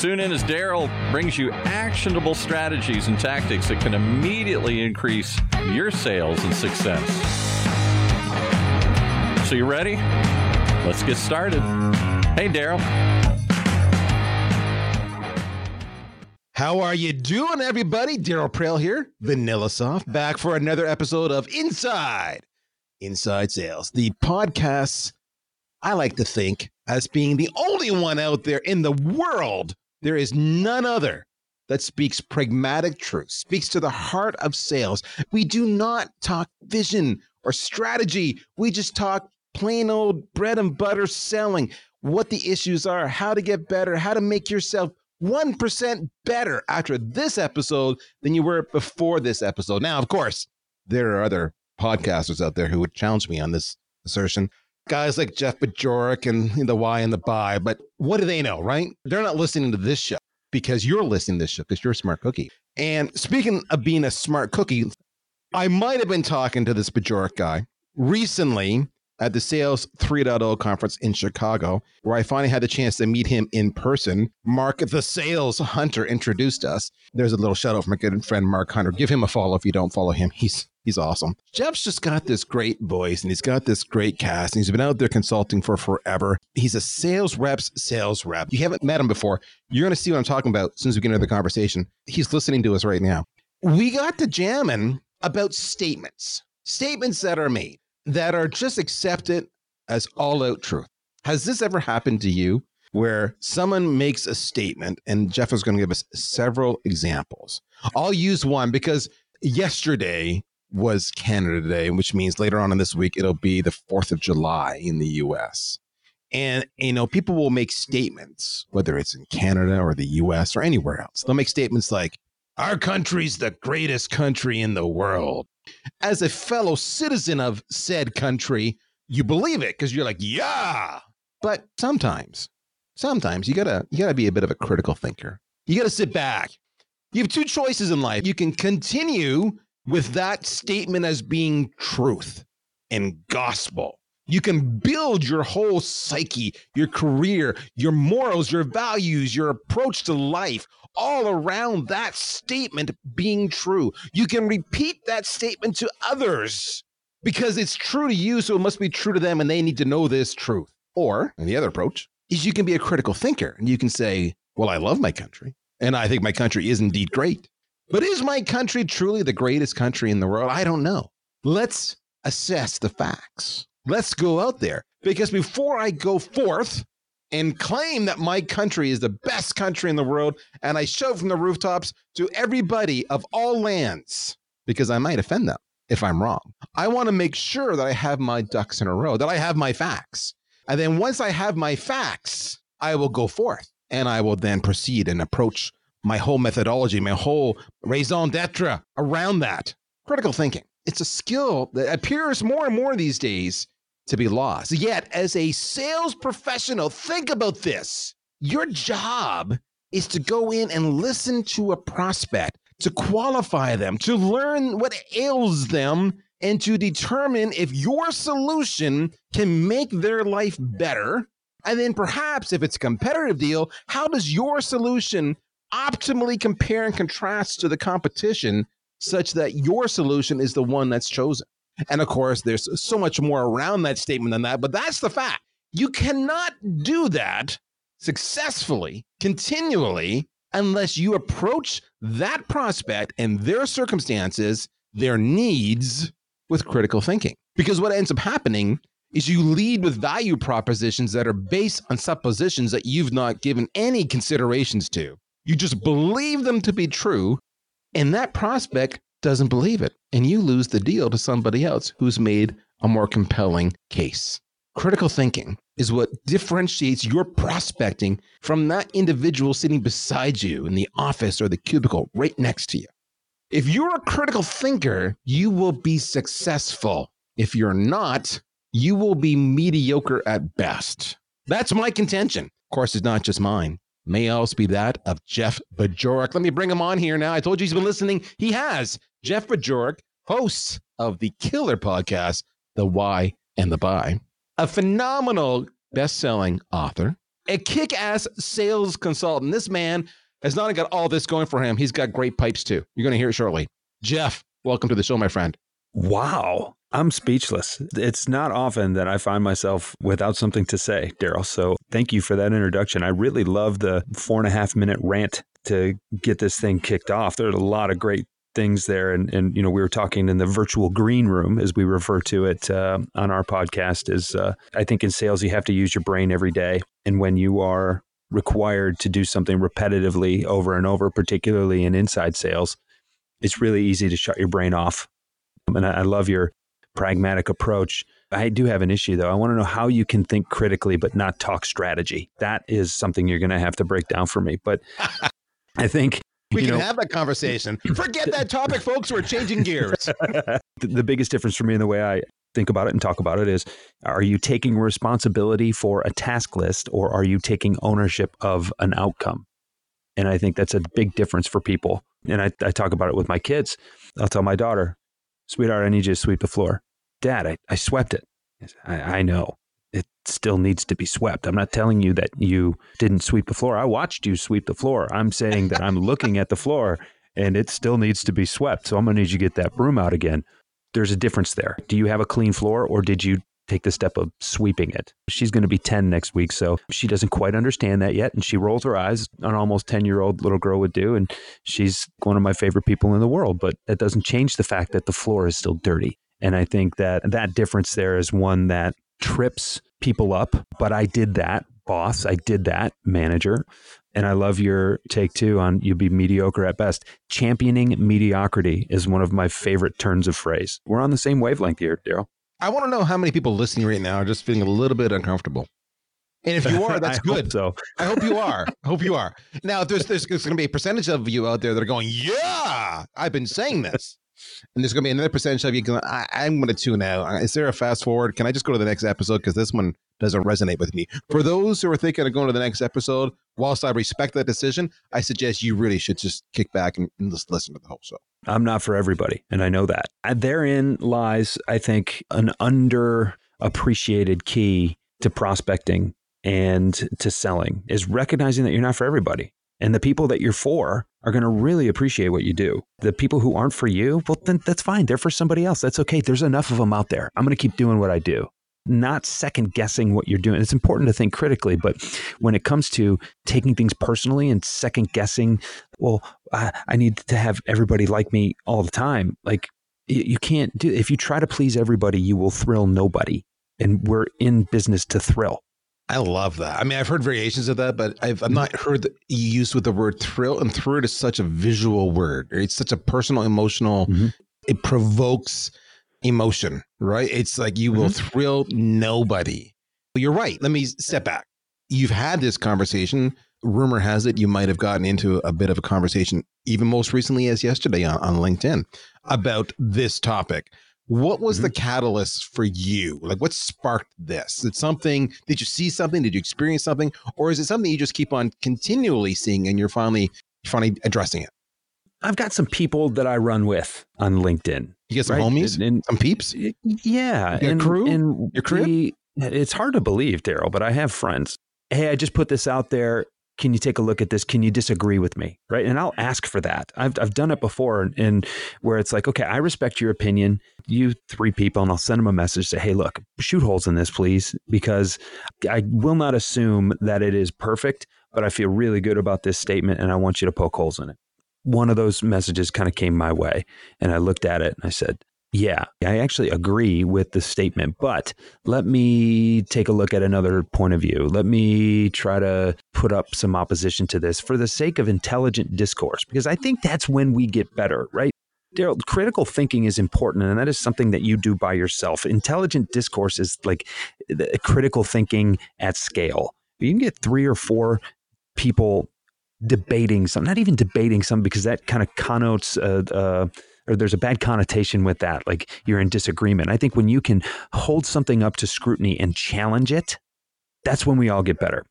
Tune in as Darryl brings you actionable strategies and tactics that can immediately increase your sales and success. So, you ready? Let's get started. Hey, Darryl. How are you doing, everybody? Darryl Praill here, VanillaSoft, back for another episode of Inside Inside Sales, the podcast I like to think as being the only one out there in the world there is none other that speaks pragmatic truth, speaks to the heart of sales. We do not talk vision or strategy. We just talk plain old bread and butter selling, what the issues are, how to get better, how to make yourself 1% better after this episode than you were before this episode. Now, of course, there are other podcasters out there who would challenge me on this assertion guys like Jeff Bajorek and the Why and the Buy, but what do they know, right? They're not listening to this show because you're listening to this show because you're a smart cookie. And speaking of being a smart cookie, I might have been talking to this Bajorek guy recently at the Sales 3.0 conference in Chicago, where I finally had the chance to meet him in person. Mark, the sales hunter, introduced us. There's a little shout out from my good friend Mark Hunter. Give him a follow if you don't follow him. He's He's awesome. Jeff's just got this great voice and he's got this great cast and he's been out there consulting for forever. He's a sales rep's sales rep. You haven't met him before. You're going to see what I'm talking about as soon as we get into the conversation. He's listening to us right now. We got to jamming about statements, statements that are made that are just accepted as all out truth. Has this ever happened to you where someone makes a statement and Jeff is going to give us several examples? I'll use one because yesterday was Canada Day, which means later on in this week, it'll be the 4th of July in the US. And, you know, people will make statements, whether it's in Canada or the US or anywhere else. They'll make statements like, our country's the greatest country in the world. As a fellow citizen of said country, you believe it because you're like, yeah. But sometimes, sometimes you gotta you gotta be a bit of a critical thinker. You gotta sit back. You have two choices in life. You can continue with that statement as being truth and gospel. You can build your whole psyche, your career, your morals, your values, your approach to life all around that statement being true. You can repeat that statement to others because it's true to you, so it must be true to them, and they need to know this truth. Or, and the other approach is you can be a critical thinker and you can say, Well, I love my country, and I think my country is indeed great. But is my country truly the greatest country in the world? I don't know. Let's assess the facts. Let's go out there because before I go forth and claim that my country is the best country in the world, and I show from the rooftops to everybody of all lands, because I might offend them if I'm wrong. I want to make sure that I have my ducks in a row, that I have my facts. And then once I have my facts, I will go forth and I will then proceed and approach my whole methodology, my whole raison d'etre around that. Critical thinking. It's a skill that appears more and more these days to be lost. Yet, as a sales professional, think about this. Your job is to go in and listen to a prospect, to qualify them, to learn what ails them, and to determine if your solution can make their life better. And then perhaps if it's a competitive deal, how does your solution optimally compare and contrast to the competition such that your solution is the one that's chosen. And of course, there's so much more around that statement than that, but that's the fact. You cannot do that successfully, continually, unless you approach that prospect and their circumstances, their needs with critical thinking. Because what ends up happening is you lead with value propositions that are based on suppositions that you've not given any considerations to. You just believe them to be true, and that prospect doesn't believe it. And you lose the deal to somebody else who's made a more compelling case. Critical thinking is what differentiates your prospecting from that individual sitting beside you in the office or the cubicle right next to you. If you're a critical thinker, you will be successful. If you're not, you will be mediocre at best. That's my contention. Of course, it's not just mine. May also be that of Jeff Bajorek. Let me bring him on here now. I told you he's been listening. He has. Jeff Bajorek, host of the killer podcast, The Why and the Buy, a phenomenal best-selling author, a kick-ass sales consultant. This man has not only got all this going for him, he's got great pipes too. You're going to hear it shortly. Jeff, welcome to the show, my friend. Wow. I'm speechless. It's not often that I find myself without something to say, Darryl. So thank you for that introduction. I really love the four and a half minute rant to get this thing kicked off. There's a lot of great things there. And, and you know, we were talking in the virtual green room, as we refer to it uh, on our podcast, is uh, I think in sales, you have to use your brain every day. And when you are required to do something repetitively over and over, particularly in inside sales, it's really easy to shut your brain off. And I, I love your pragmatic approach. I do have an issue though. I want to know how you can think critically but not talk strategy. That is something you're going to have to break down for me. But I think we can know, have that conversation. Forget that topic, folks. We're changing gears. the biggest difference for me in the way I think about it and talk about it is are you taking responsibility for a task list or are you taking ownership of an outcome? And I think that's a big difference for people. And I, I talk about it with my kids. I'll tell my daughter, sweetheart, I need you to sweep the floor. Dad, I, I swept it. I, I know. It still needs to be swept. I'm not telling you that you didn't sweep the floor. I watched you sweep the floor. I'm saying that I'm looking at the floor and it still needs to be swept. So I'm going to need you to get that broom out again. There's a difference there. Do you have a clean floor or did you take the step of sweeping it? She's going to be 10 next week. So she doesn't quite understand that yet. And she rolls her eyes, an almost 10 year old little girl would do. And she's one of my favorite people in the world. But that doesn't change the fact that the floor is still dirty. And I think that that difference there is one that trips people up. But I did that, boss. I did that, manager. And I love your take too on you be mediocre at best. Championing mediocrity is one of my favorite turns of phrase. We're on the same wavelength here, Darryl. I want to know how many people listening right now are just feeling a little bit uncomfortable. And if you are, that's good. So I hope you are. I hope you are. Now, there's there's, there's going to be a percentage of you out there that are going, yeah, I've been saying this. And there's going to be another percentage of you going, I, I'm going to tune out. Is there a fast forward? Can I just go to the next episode? Because this one doesn't resonate with me. For those who are thinking of going to the next episode, whilst I respect that decision, I suggest you really should just kick back and, and just listen to the whole show. I'm not for everybody, and I know that. And therein lies, I think, an underappreciated key to prospecting and to selling is recognizing that you're not for everybody. And the people that you're for are going to really appreciate what you do. The people who aren't for you, well, then that's fine. They're for somebody else. That's okay. There's enough of them out there. I'm going to keep doing what I do not second guessing what you're doing. It's important to think critically, but when it comes to taking things personally and second guessing, well, I, I need to have everybody like me all the time. Like you, you can't do. If you try to please everybody, you will thrill nobody. And we're in business to thrill. I love that. I mean, I've heard variations of that, but I've, I've not heard the used with the word thrill. And thrill is such a visual word. It's such a personal, emotional. Mm-hmm. It provokes emotion, right? It's like you will mm-hmm. thrill nobody. You're right. Let me step back. You've had this conversation. Rumor has it you might have gotten into a bit of a conversation, even most recently as yesterday on, on LinkedIn, about this topic. What was mm-hmm. the catalyst for you? Like, what sparked this? Is something? Did you see something? Did you experience something, or is it something you just keep on continually seeing and you're finally finally addressing it? I've got some people that I run with on LinkedIn. You get some right? homies and, and, some peeps. Yeah, Your and crew. And Your crew. We, it's hard to believe, Darryl, but I have friends. Hey, I just put this out there. Can you take a look at this? Can you disagree with me? Right, and I'll ask for that. I've I've done it before, and, where it's like, okay, I respect your opinion. You three people, and I'll send them a message. Say, hey, look, shoot holes in this, please, because I will not assume that it is perfect, but I feel really good about this statement, and I want you to poke holes in it one of those messages kind of came my way. And I looked at it and I said, yeah, I actually agree with the statement, but let me take a look at another point of view. Let me try to put up some opposition to this for the sake of intelligent discourse, because I think that's when we get better, right? Daryl, critical thinking is important, and that is something that you do by yourself. Intelligent discourse is like critical thinking at scale. You can get three or four people debating some, not even debating some, because that kind of connotes, uh, uh, or there's a bad connotation with that, like you're in disagreement. I think when you can hold something up to scrutiny and challenge it, that's when we all get better.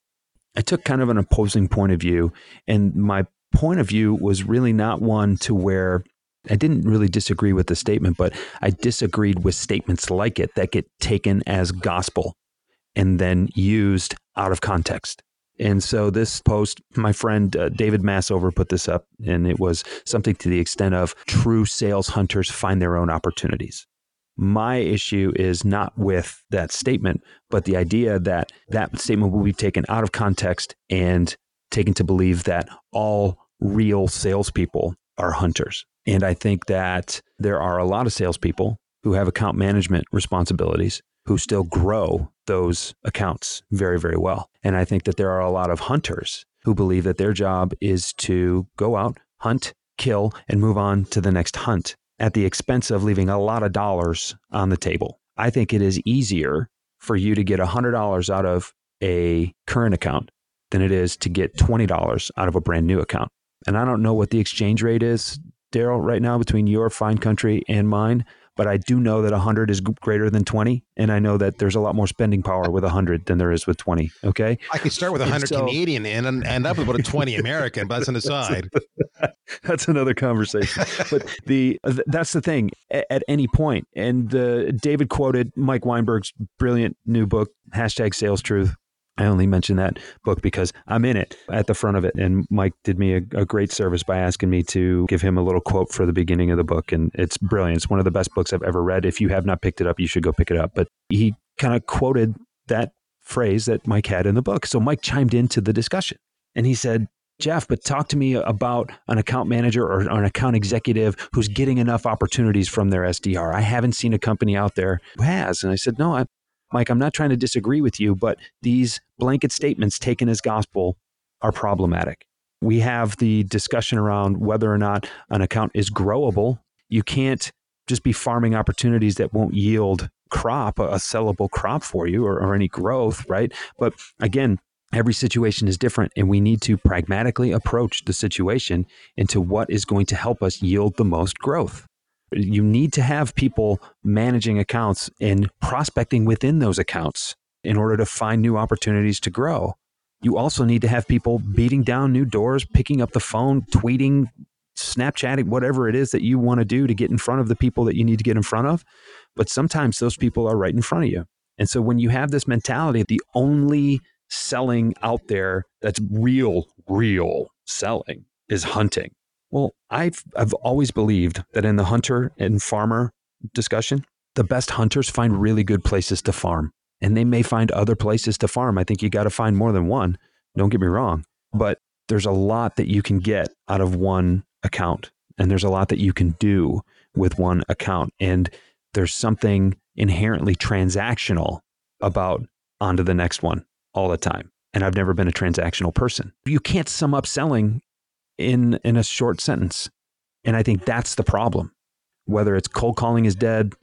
I took kind of an opposing point of view, and my point of view was really not one to where I didn't really disagree with the statement, but I disagreed with statements like it that get taken as gospel and then used out of context. And so this post, my friend uh, David Massover put this up, and it was something to the extent of true sales hunters find their own opportunities. My issue is not with that statement, but the idea that that statement will be taken out of context and taken to believe that all real salespeople are hunters. And I think that there are a lot of salespeople who have account management responsibilities who still grow those accounts very, very well. And I think that there are a lot of hunters who believe that their job is to go out, hunt, kill, and move on to the next hunt at the expense of leaving a lot of dollars on the table. I think it is easier for you to get $100 out of a current account than it is to get $20 out of a brand new account. And I don't know what the exchange rate is, Darryl, right now between your fine country and mine but I do know that 100 is greater than 20. And I know that there's a lot more spending power with 100 than there is with 20. Okay. I could start with 100 so, Canadian and end up with about a 20 American, but that's an aside. that's another conversation. but the that's the thing at, at any. And uh, David quoted Mike Weinberg's brilliant new book, hashtag sales truth. I only mention that book because I'm in it at the front of it. And Mike did me a, a, great service by asking me to give him a little quote for the beginning of the book. And it's brilliant. It's one of the best books I've ever read. If you have not picked it up, you should go pick it up. But he kind of quoted that phrase that Mike had in the book. So Mike chimed into the discussion and he said, Jeff, but talk to me about an account manager or, an account executive who's getting enough opportunities from their SDR. I haven't seen a company out there who has. And I said, No, I, Mike, I'm not trying to disagree with you, but these blanket statements taken as gospel are problematic. We have the discussion around whether or not an account is growable. You can't just be farming opportunities that won't yield crop, a sellable crop for you or, or any growth, right? But again, every situation is different and we need to pragmatically approach the situation into what is going to help us yield the most growth. You need to have people managing accounts and prospecting within those accounts in order to find new opportunities to grow. You also need to have people beating down new doors, picking up the phone, tweeting, Snapchatting, whatever it is that you want to do to get in front of the people that you need to get in front of. But sometimes those people are right in front of you. And so when you have this mentality, the only selling out there that's real, real selling is hunting. Well, I've I've always believed that in the hunter and farmer discussion, the best hunters find really good places to farm. And they may find other places to farm. I think you got to find more than one. Don't get me wrong. But there's a lot that you can get out of one account. And there's a lot that you can do with one account. And there's something inherently transactional about onto the next one all the time. And I've never been a transactional person. You can't sum up selling in in a short sentence. And I think that's the problem. Whether it's cold calling is dead,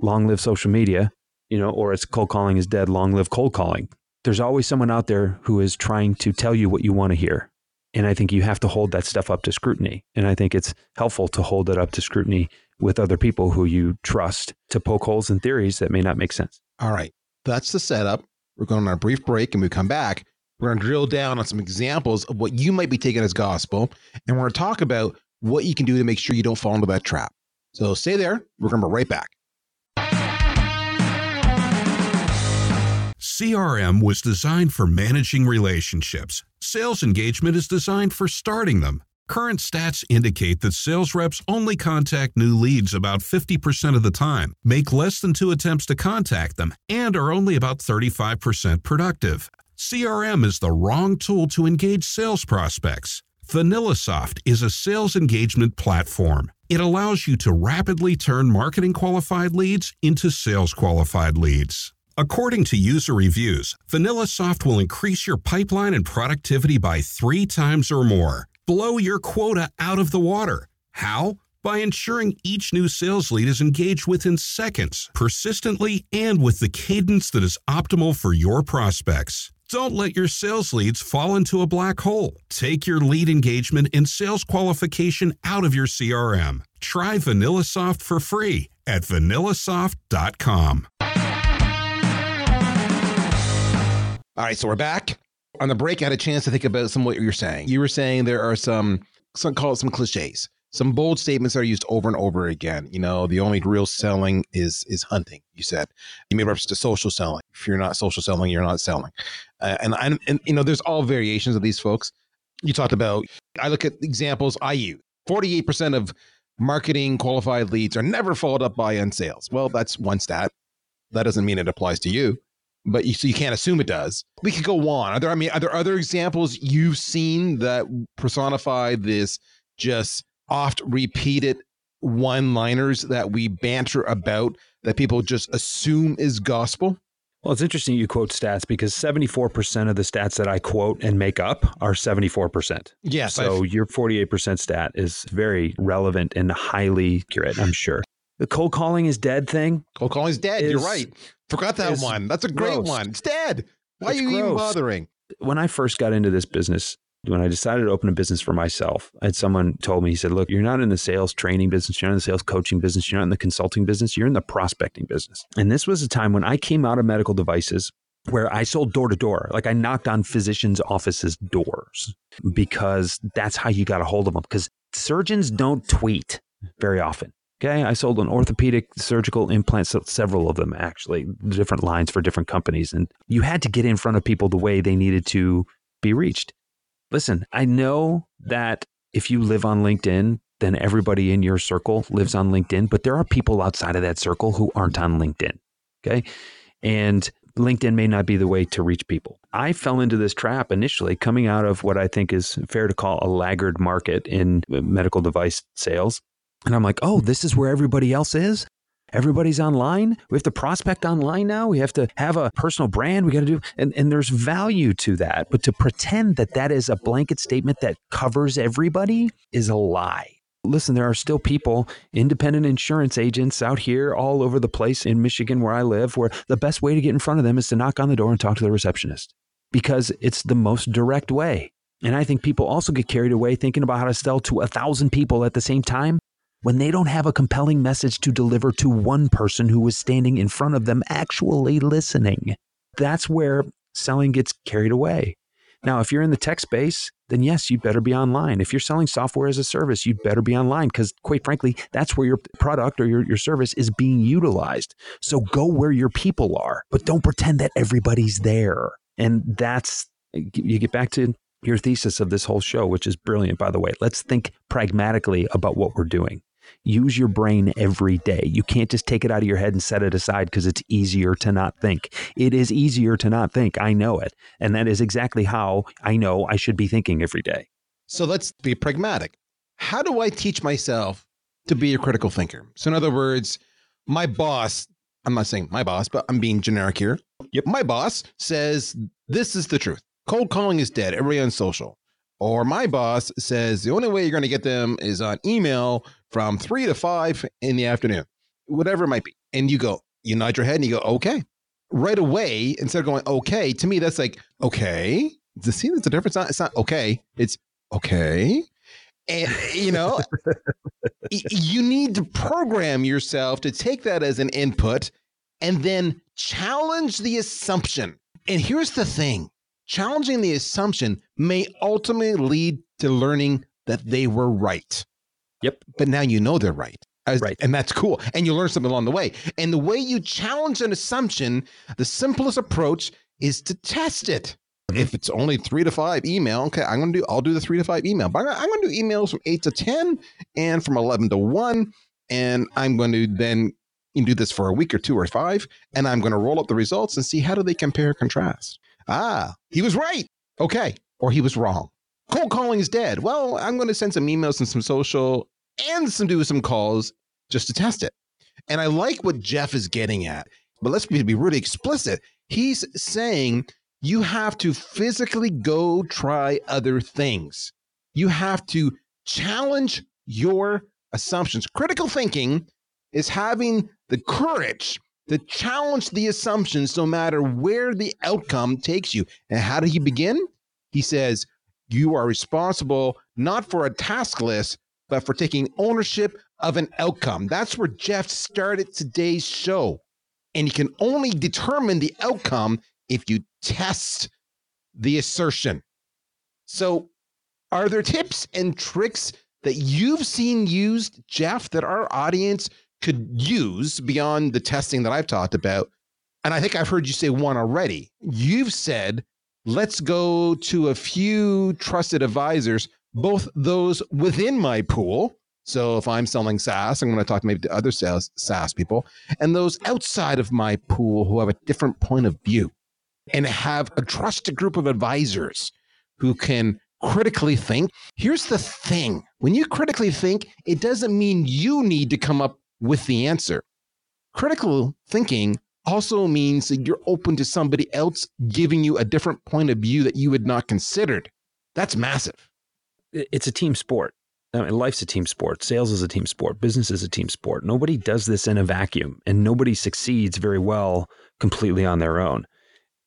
long live social media, you know, or it's cold calling is dead, long live cold calling. There's always someone out there who is trying to tell you what you want to hear. And I think you have to hold that stuff up to scrutiny. And I think it's helpful to hold it up to scrutiny with other people who you trust to poke holes in theories that may not make sense. All right. That's the setup. We're going on a brief break and we come back. We're going to drill down on some examples of what you might be taking as gospel. And we're going to talk about what you can do to make sure you don't fall into that trap. So stay there. We're going to be right back. CRM was designed for managing relationships. Sales engagement is designed for starting them. Current stats indicate that sales reps only contact new leads about 50% of the time, make less than two attempts to contact them, and are only about 35% productive. CRM is the wrong tool to engage sales prospects. VanillaSoft is a sales engagement platform. It allows you to rapidly turn marketing qualified leads into sales qualified leads. According to user reviews, VanillaSoft will increase your pipeline and productivity by three times or more. Blow your quota out of the water. How? By ensuring each new sales lead is engaged within seconds, persistently, and with the cadence that is optimal for your prospects. Don't let your sales leads fall into a black hole. Take your lead engagement and sales qualification out of your CRM. Try VanillaSoft for free at vanillasoft.com. All right, so we're back. On the break, I had a chance to think about some of what you were saying. You were saying there are some, some call it some cliches, some bold statements that are used over and over again. You know, the only real selling is is hunting. You said you made reference to social selling. If you're not social selling, you're not selling. Uh, and, and and you know, there's all variations of these folks. You talked about. I look at examples I use. Forty eight percent of marketing qualified leads are never followed up by on sales. Well, that's one stat. That doesn't mean it applies to you but you, so you can't assume it does. We could go on. Are there? I mean, are there other examples you've seen that personify this just oft repeated one-liners that we banter about that people just assume is gospel? Well, it's interesting you quote stats because 74% of the stats that I quote and make up are 74%. Yes. So I've- your 48% stat is very relevant and highly accurate, I'm sure. The cold calling is dead thing. cold calling is dead. You're right. Forgot that one. That's a great gross. one. It's dead. Why It's are you even bothering? When I first got into this business, when I decided to open a business for myself, had someone told me, he said, Look, you're not in the sales training business, you're not in the sales coaching business, you're not in the consulting business, you're in the prospecting business. And this was a time when I came out of medical devices where I sold door to door. Like I knocked on physicians' offices' doors because that's how you got a hold of them. Because surgeons don't tweet very often. Okay. I sold an orthopedic surgical implant, several of them actually, different lines for different companies. And you had to get in front of people the way they needed to be reached. Listen, I know that if you live on LinkedIn, then everybody in your circle lives on LinkedIn, but there are people outside of that circle who aren't on LinkedIn. Okay. And LinkedIn may not be the way to reach people. I fell into this trap initially coming out of what I think is fair to call a laggard market in medical device sales. And I'm like, oh, this is where everybody else is? Everybody's online. We have to prospect online now. We have to have a personal brand. We got to do, and, and there's value to that. But to pretend that that is a blanket statement that covers everybody is a lie. Listen, there are still people, independent insurance agents out here all over the place in Michigan where I live, where the best way to get in front of them is to knock on the door and talk to the receptionist because it's the most direct way. And I think people also get carried away thinking about how to sell to a thousand people at the same time when they don't have a compelling message to deliver to one person who is standing in front of them actually listening. That's where selling gets carried away. Now, if you're in the tech space, then yes, you'd better be online. If you're selling software as a service, you'd better be online because, quite frankly, that's where your product or your, your service is being utilized. So go where your people are, but don't pretend that everybody's there. And that's, you get back to your thesis of this whole show, which is brilliant, by the way. Let's think pragmatically about what we're doing. Use your brain every day. You can't just take it out of your head and set it aside because it's easier to not think. It is easier to not think. I know it. And that is exactly how I know I should be thinking every day. So let's be pragmatic. How do I teach myself to be a critical thinker? So, in other words, my boss, I'm not saying my boss, but I'm being generic here. Yep. My boss says this is the truth. Cold calling is dead. Everybody on social. Or my boss says the only way you're going to get them is on email from three to five in the afternoon, whatever it might be. And you go, you nod your head and you go, okay. Right away, instead of going, okay, to me, that's like, okay. To see there's a difference. It's not, it's not okay. It's okay. And, you know, you need to program yourself to take that as an input and then challenge the assumption. And here's the thing challenging the assumption may ultimately lead to learning that they were right. Yep. But now you know they're right. As- Right. And that's cool. And you learn something along the way. And the way you challenge an assumption, the simplest approach is to test it. If it's only three to five email, okay, I'm gonna do. I'll do the three to five email, but I'm gonna, I'm gonna do emails from eight to ten and from eleven to one, and I'm going to then do this for a week or two or five, and I'm going to roll up the results and see how do they compare contrast. Ah, he was right. Okay, or he was wrong. Cold calling is dead. Well, I'm going to send some emails and some social and some do some calls just to test it. And I like what Jeff is getting at, but let's be, be really explicit. He's saying you have to physically go try other things. You have to challenge your assumptions. Critical thinking is having the courage to challenge the assumptions no matter where the outcome takes you. And how did he begin? He says, You are responsible not for a task list, but for taking ownership of an outcome. That's where Jeff started today's show. And you can only determine the outcome if you test the assertion. So, are there tips and tricks that you've seen used, Jeff, that our audience could use beyond the testing that I've talked about? And I think I've heard you say one already. You've said, let's go to a few trusted advisors, both those within my pool. So if I'm selling SaaS, I'm going to talk maybe to other sales SaaS people, and those outside of my pool who have a different point of view and have a trusted group of advisors who can critically think. Here's the thing when you critically think, it doesn't mean you need to come up with the answer. Critical thinking also means that you're open to somebody else giving you a different point of view that you had not considered. That's massive. It's a team sport. I mean, life's a team sport. Sales is a team sport. Business is a team sport. Nobody does this in a vacuum, and nobody succeeds very well completely on their own.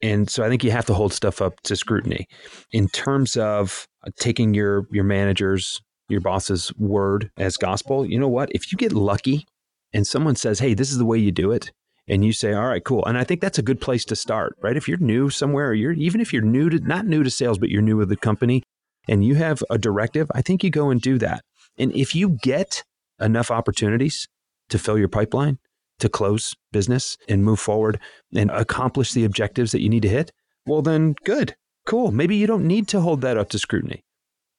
And so I think you have to hold stuff up to scrutiny in terms of uh, taking your your manager's, your boss's word as gospel. You know what? If you get lucky and someone says, "Hey, this is the way you do it," and you say, "All right, cool," and I think that's a good place to start, right? If you're new somewhere, or you're even if you're new to not new to sales, but you're new with the company, and you have a directive, I think you go and do that. And if you get enough opportunities to fill your pipeline, to close business and move forward and accomplish the objectives that you need to hit, well, then good, cool. Maybe you don't need to hold that up to scrutiny.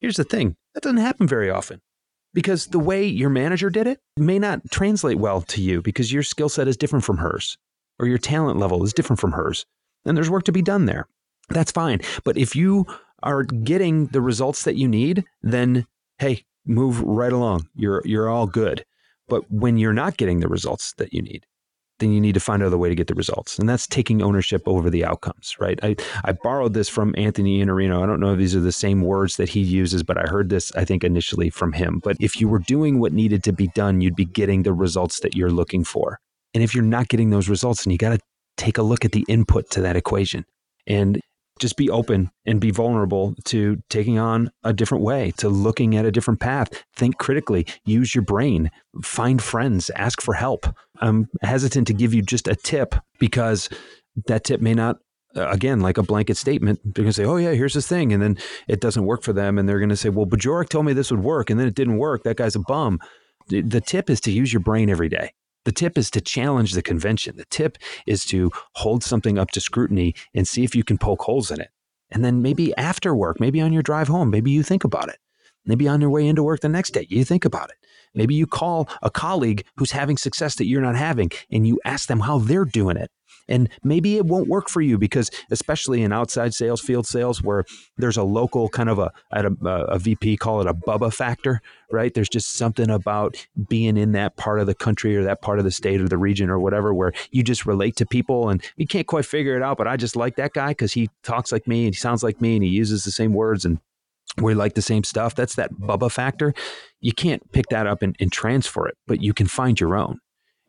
Here's the thing that doesn't happen very often because the way your manager did it may not translate well to you because your skill set is different from hers or your talent level is different from hers. And there's work to be done there. That's fine. But if you are getting the results that you need, then hey, move right along. You're you're all good. But when you're not getting the results that you need, then you need to find another way to get the results. And that's taking ownership over the outcomes, right? I, I borrowed this from Anthony Iannarino. I don't know if these are the same words that he uses, but I heard this, I think, initially from him. But if you were doing what needed to be done, you'd be getting the results that you're looking for. And if you're not getting those results, then you got to take a look at the input to that equation. And just be open and be vulnerable to taking on a different way, to looking at a different path. Think critically, use your brain, find friends, ask for help. I'm hesitant to give you just a tip because that tip may not uh, again, like a blanket statement, they're going to say, oh, yeah, here's this thing. And then it doesn't work for them. And they're going to say, well, Bajorek told me this would work. And then it didn't work. That guy's a bum. The tip is to use your brain every day. The tip is to challenge the convention. The tip is to hold something up to scrutiny and see if you can poke holes in it. And then maybe after work, maybe on your drive home, maybe you think about it. Maybe on your way into work the next day, you think about it. Maybe you call a colleague who's having success that you're not having and you ask them how they're doing it. And maybe it won't work for you because, especially in outside sales, field sales, where there's a local kind of a, at a, a VP, call it a Bubba factor, right? There's just something about being in that part of the country or that part of the state or the region or whatever where you just relate to people and you can't quite figure it out. But I just like that guy because he talks like me and he sounds like me and he uses the same words and we like the same stuff. That's that Bubba factor. You can't pick that up and, and transfer it, but you can find your own.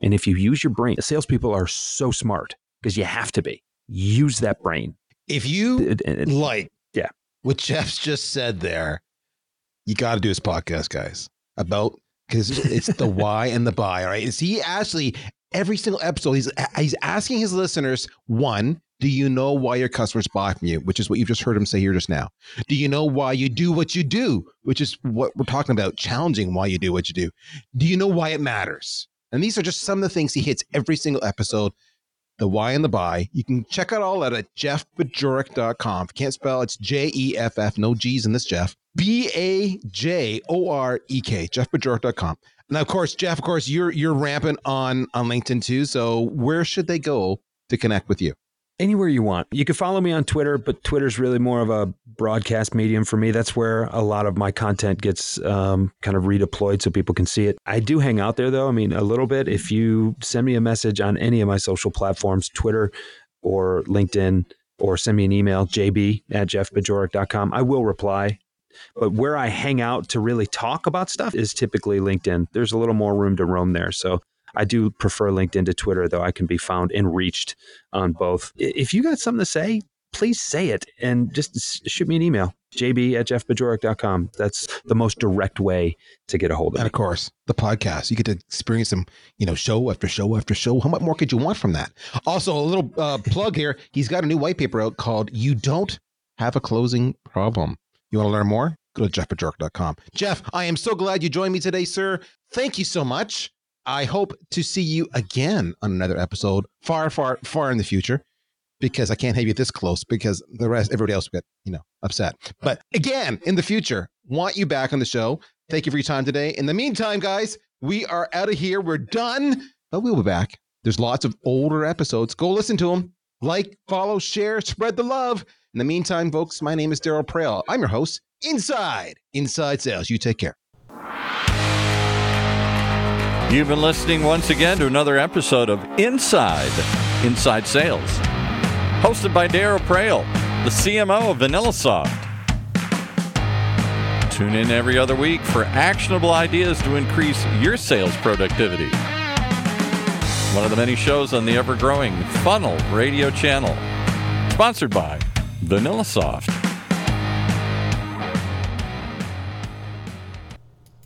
And if you use your brain, salespeople are so smart because you have to be. Use that brain. If you It- it- like Yeah. what Jeff's just said there, you got to do his podcast, guys, about because it's the why and the buy. All right. Is he actually every single episode he's he's asking his listeners one. Do you know why your customers buy from you? Which is what you've just heard him say here just now. Do you know why you do what you do? Which is what we're talking about, challenging why you do what you do. Do you know why it matters? And these are just some of the things he hits every single episode the why and the buy. You can check it all out at jeffbajorek.com. If you can't spell, it's J E F F, no G's in this Jeff. B A J O R E K, jeffbajorek.com. Now, of course, Jeff, of course, you're you're rampant on on LinkedIn too. So where should they go to connect with you? Anywhere you want. You can follow me on Twitter, but Twitter's really more of a broadcast medium for me. That's where a lot of my content gets um, kind of redeployed so people can see it. I do hang out there though. I mean, a little bit. If you send me a message on any of my social platforms, Twitter or LinkedIn, or send me an email, jb at jeffbajorek.com, I will reply. But where I hang out to really talk about stuff is typically LinkedIn. There's a little more room to roam there. So I do prefer LinkedIn to Twitter, though I can be found and reached on both. If you got something to say, please say it and just shoot me an email jb at jeffbajorek.com. That's the most direct way to get a hold of and me. of course, the podcast. You get to experience some, you know, show after show after show. How much more could you want from that? Also, a little uh, plug here. He's got a new white paper out called You Don't Have a Closing Problem. You want to learn more? Go to jeffbajorek.com. Jeff, I am so glad you joined me today, sir. Thank you so much. I hope to see you again on another episode far, far, far in the future because I can't have you this close because the rest, everybody else will get, you know, upset. But again, in the future, want you back on the show. Thank you for your time today. In the meantime, guys, we are out of here. We're done, but we'll be back. There's lots of older episodes. Go listen to them. Like, follow, share, spread the love. In the meantime, folks, my name is Darryl Praill. I'm your host, Inside, Inside Sales. You take care. You've been listening once again to another episode of Inside Inside Sales, hosted by Darryl Praill, the CMO of VanillaSoft. Tune in every other week for actionable ideas to increase your sales productivity. One of the many shows on the ever growing Funnel Radio channel, sponsored by VanillaSoft.